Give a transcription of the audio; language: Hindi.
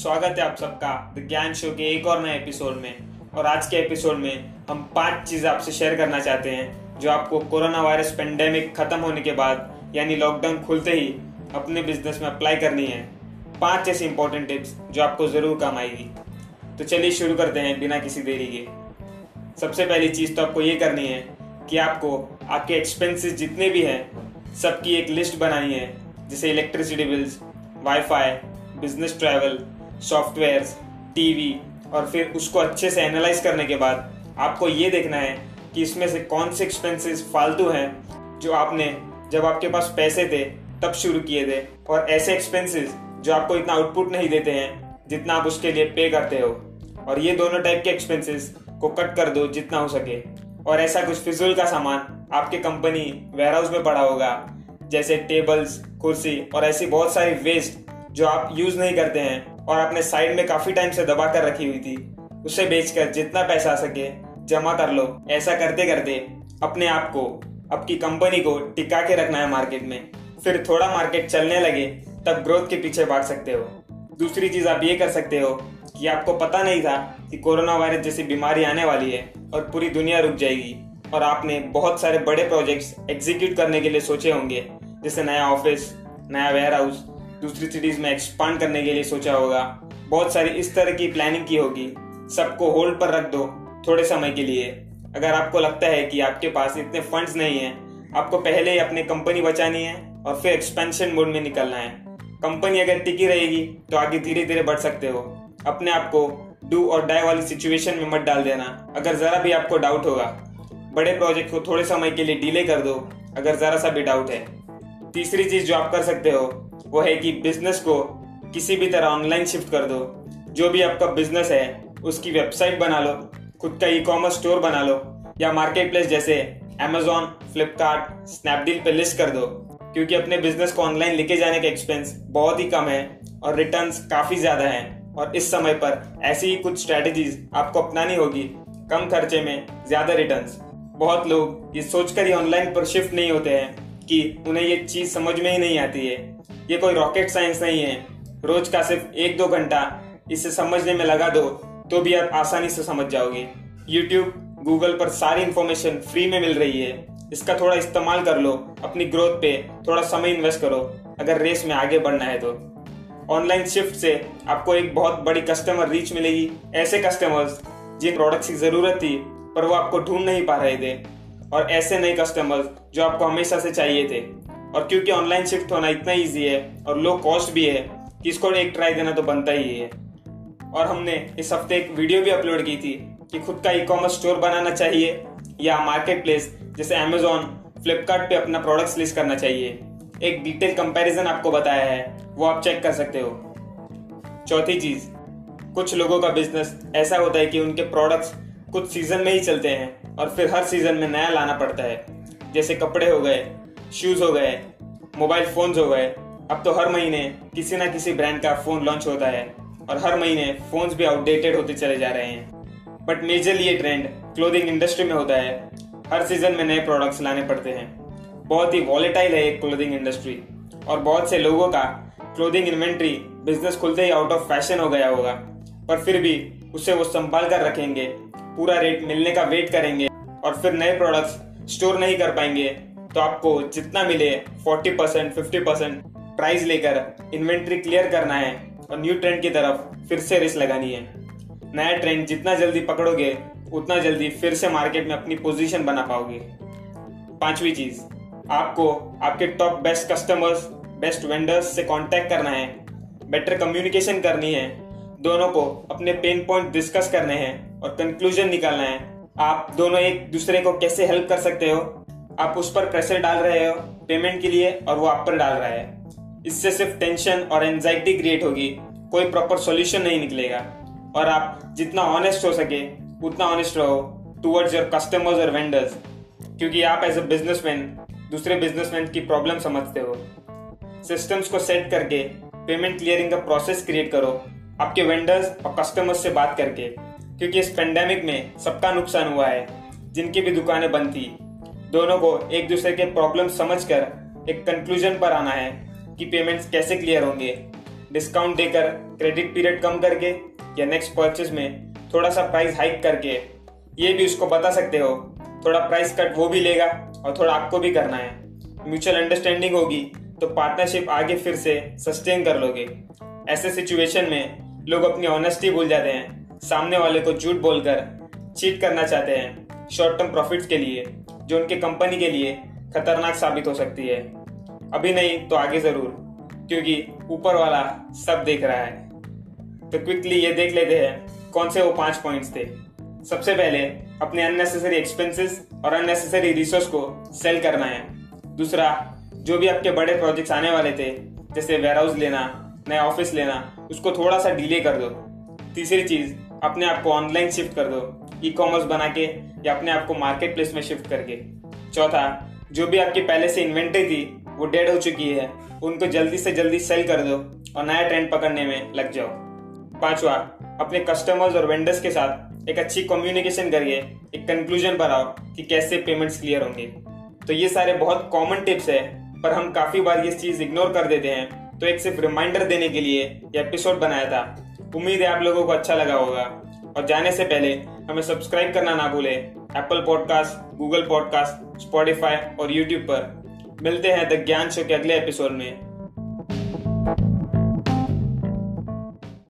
स्वागत है आप सबका द ज्ञान शो के एक और नए एपिसोड में। और आज के एपिसोड में हम पाँच चीज़ आपसे शेयर करना चाहते हैं, जो आपको कोरोना वायरस पेंडेमिक खत्म होने के बाद, यानी लॉकडाउन खुलते ही अपने बिज़नेस में अप्लाई करनी है। पाँच ऐसी इंपॉर्टेंट टिप्स जो आपको ज़रूर काम आएगी। तो चलिए शुरू करते हैं बिना किसी देरी के। सबसे पहली चीज़ तो आपको ये करनी है कि आपको आपके एक्सपेंसेस जितने भी हैं, सबकी एक लिस्ट बनानी है, जैसे electricity bills wifi business travel softwares TV और फिर उसको अच्छे से एनालाइज करने के बाद आपको ये देखना है कि इसमें से कौन से एक्सपेंसेस फालतू हैं जो आपने, जब आपके पास पैसे थे, तब शुरू किए थे। और ऐसे एक्सपेंसेस जो आपको इतना आउटपुट नहीं देते हैं, जितना आप उसके लिए पे करते हो। और ये दोनों टाइप के एक्सपेंसेस को कट कर दो जितना हो सके। और ऐसा कुछ फिजूल का सामान आपके कंपनी वेयर हाउस में पड़ा होगा, जैसे टेबल्स कुर्सी और ऐसी बहुत सारी वेस्ट जो आप यूज़ नहीं करते हैं। और अपने साइड में काफ़ी टाइम से दबा कर रखी हुई थी। उसे बेचकर जितना पैसा आ सके, जमा कर लो। ऐसा करते करते अपने आप को, आपकी कंपनी को टिका के रखना है मार्केट में। फिर थोड़ा मार्केट चलने लगे, तब ग्रोथ के पीछे भाग सकते हो। दूसरी चीज़ आप ये कर सकते हो कि आपको पता नहीं था कि कोरोना वायरस जैसी बीमारी आने वाली है और पूरी दुनिया रुक जाएगी। और आपने बहुत सारे बड़े प्रोजेक्ट्स एग्जीक्यूट करने के लिए सोचे होंगे, जैसे नया ऑफ़िस नया वेयर हाउस दूसरी सिटीज़ में एक्सपांड करने के लिए सोचा होगा। बहुत सारी इस तरह की प्लानिंग की होगी। सबको होल्ड पर रख दो, थोड़े समय के लिए। अगर आपको लगता है कि आपके पास इतने फंड्स नहीं है, आपको पहले ही अपनी कंपनी बचानी है और फिर एक्सपेंशन मोड में निकलना है। कंपनी अगर टिकी रहेगी तो आगे धीरे धीरे बढ़ सकते हो। अपने आप को डू और डाई वाली सिचुएशन में मत डाल देना। अगर जरा भी आपको डाउट होगा, बड़े प्रोजेक्ट को थोड़े समय के लिए डिले कर दो। अगर जरा सा भी डाउट है। तीसरी चीज़ जो आप कर सकते हो वो है कि बिज़नेस को किसी भी तरह ऑनलाइन शिफ्ट कर दो। जो भी आपका बिज़नेस है, उसकी वेबसाइट बना लो, खुद का ई कॉमर्स स्टोर बना लो, या मार्केट प्लेस जैसे अमेजोन फ्लिपकार्ट स्नैपडील पे लिस्ट कर दो। क्योंकि अपने बिज़नेस को ऑनलाइन लेके जाने का एक्सपेंस बहुत ही कम है और रिटर्न काफ़ी ज़्यादा है। और इस समय पर ऐसी ही कुछ स्ट्रेटेजीज आपको अपनानी होगी, कम खर्चे में ज़्यादा रिटर्न बहुत लोग ये सोचकर ही ऑनलाइन पर शिफ्ट नहीं होते हैं कि उन्हें ये चीज़ समझ में ही नहीं आती है। ये कोई रॉकेट साइंस नहीं है। रोज का सिर्फ़ एक दो घंटा इसे समझने में लगा दो तो भी आप आसानी से समझ जाओगे। यूट्यूब गूगल पर सारी इंफॉर्मेशन फ्री में मिल रही है। इसका थोड़ा इस्तेमाल कर लो, अपनी ग्रोथ पे थोड़ा समय इन्वेस्ट करो, अगर रेस में आगे बढ़ना है तो। ऑनलाइन शिफ्ट से आपको एक बहुत बड़ी कस्टमर रीच मिलेगी, ऐसे कस्टमर्स जिन प्रोडक्ट्स की ज़रूरत थी, पर वो आपको ढूंढ नहीं पा रहे थे। और ऐसे नए कस्टमर्स जो आपको हमेशा से चाहिए थे। और क्योंकि ऑनलाइन शिफ्ट होना इतना ईजी है और लो कॉस्ट भी है कि इसको एक ट्राई देना तो बनता ही है। और हमने इस हफ़्ते एक वीडियो भी अपलोड की थी कि खुद का ई कॉमर्स स्टोर बनाना चाहिए या मार्केट प्लेस जैसे अमेजोन फ्लिपकार्ट अपना प्रोडक्ट्स लिस्ट करना चाहिए। एक डिटेल कंपैरिजन आपको बताया है, वो आप चेक कर सकते हो। चौथी चीज़, कुछ लोगों का बिज़नेस ऐसा होता है कि उनके प्रोडक्ट्स कुछ सीज़न में ही चलते हैं और फिर हर सीज़न में नया लाना पड़ता है। जैसे कपड़े हो गए शूज़ हो गए मोबाइल फोन्स हो गए। अब तो हर महीने किसी ना किसी ब्रांड का फ़ोन लॉन्च होता है और हर महीने फोन्स भी आउटडेटेड होते चले जा रहे हैं। बट मेजरली ये ट्रेंड क्लोथिंग इंडस्ट्री में होता है। हर सीज़न में नए प्रोडक्ट्स लाने पड़ते हैं। बहुत ही वॉलेटाइल है एक क्लोथिंग इंडस्ट्री और बहुत से लोगों का क्लोथिंग इन्वेंट्री बिज़नेस खुलते ही आउट ऑफ़ फ़ैशन हो गया होगा। पर फिर भी उसे वो संभाल कर रखेंगे, पूरा रेट मिलने का वेट करेंगे और फिर नए प्रोडक्ट्स स्टोर नहीं कर पाएँगे। तो आपको जितना मिले 40 परसेंट फिफ्टी परसेंट प्राइस लेकर इन्वेंट्री क्लियर करना है और न्यू ट्रेंड की तरफ़ फिर से रिस्क लगानी है। नया ट्रेंड जितना जल्दी पकड़ोगे, उतना जल्दी फिर से मार्केट में अपनी पोजीशन बना पाओगे। पांचवी चीज़, आपको आपके top best customers best vendors से कांटेक्ट करना है। बेटर कम्युनिकेशन करनी है। दोनों को अपने पेन पॉइंट डिस्कस करने हैं और कंक्लूजन निकालना है। आप दोनों एक दूसरे को कैसे हेल्प कर सकते हो? आप उस पर प्रेशर डाल रहे हो पेमेंट के लिए और वो आप पर डाल रहा है। इससे सिर्फ़ टेंशन और एंजाइटी क्रिएट होगी। कोई प्रॉपर सॉल्यूशन नहीं निकलेगा। और आप जितना ऑनेस्ट हो सके, उतना ऑनेस्ट रहो टूवर्ड्स योर कस्टमर्स और वेंडर्स क्योंकि आप एज अ बिजनेसमैन दूसरे बिजनेसमैन की प्रॉब्लम समझते हो। सिस्टम्स को सेट करके पेमेंट क्लियरिंग का प्रोसेस क्रिएट करो। आपके वेंडर्स और कस्टमर्स से बात करके। क्योंकि इस पेंडेमिक में सबका नुकसान हुआ है। जिनकी भी दुकानें बंद थी दोनों को एक दूसरे के प्रॉब्लम समझकर एक कंक्लूजन पर आना है कि पेमेंट्स कैसे क्लियर होंगे। डिस्काउंट देकर क्रेडिट पीरियड कम करके या नेक्स्ट परचेज में थोड़ा सा प्राइस हाइक करके, ये भी उसको बता सकते हो। थोड़ा प्राइस कट वो भी लेगा और थोड़ा आपको भी करना है। म्यूचुअल अंडरस्टैंडिंग होगी तो पार्टनरशिप आगे फिर से सस्टेन कर लोगे। ऐसे सिचुएशन में लोग अपनी ऑनेस्टी भूल जाते हैं। सामने वाले को झूठ बोलकर चीट करना चाहते हैं शॉर्ट टर्म प्रॉफिट्स के लिए। जो उनके कंपनी के लिए खतरनाक साबित हो सकती है। अभी नहीं तो आगे ज़रूर, क्योंकि ऊपर वाला सब देख रहा है। तो क्विकली ये देख लेते हैं, कौन से वो पाँच पॉइंट्स थे। सबसे पहले, अपने अननेसेसरी एक्सपेंसेस और अननेसेसरी रिसोर्स को सेल करना है। दूसरा, जो भी आपके बड़े प्रोजेक्ट्स आने वाले थे, जैसे वेयर हाउस लेना, नया ऑफ़िस लेना, उसको थोड़ा सा डिले कर दो। तीसरी चीज़, अपने आप को ऑनलाइन शिफ्ट कर दो। ई कॉमर्स बना के या अपने आप को मार्केट प्लेस में शिफ्ट करके। चौथा, जो भी आपकी पहले से इन्वेंट्री थी, वो डेड हो चुकी है। उनको जल्दी से जल्दी सेल कर दो और नया ट्रेंड पकड़ने में लग जाओ। पांचवा, अपने कस्टमर्स और वेंडर्स के साथ एक अच्छी कम्युनिकेशन करिए, एक कंक्लूजन पर आओ कि कैसे पेमेंट्स क्लियर होंगे। तो ये सारे बहुत कॉमन टिप्स है, पर हम काफ़ी बार ये चीज़ इग्नोर कर देते हैं। तो एक सिर्फ़ रिमाइंडर देने के लिए ये एपिसोड बनाया था। उम्मीद है आप लोगों को अच्छा लगा होगा। और जाने से पहले हमें सब्सक्राइब करना ना भूलें। Apple podcast Google podcast Spotify और यूट्यूब पर। मिलते हैं द ज्ञान शो के अगले एपिसोड में।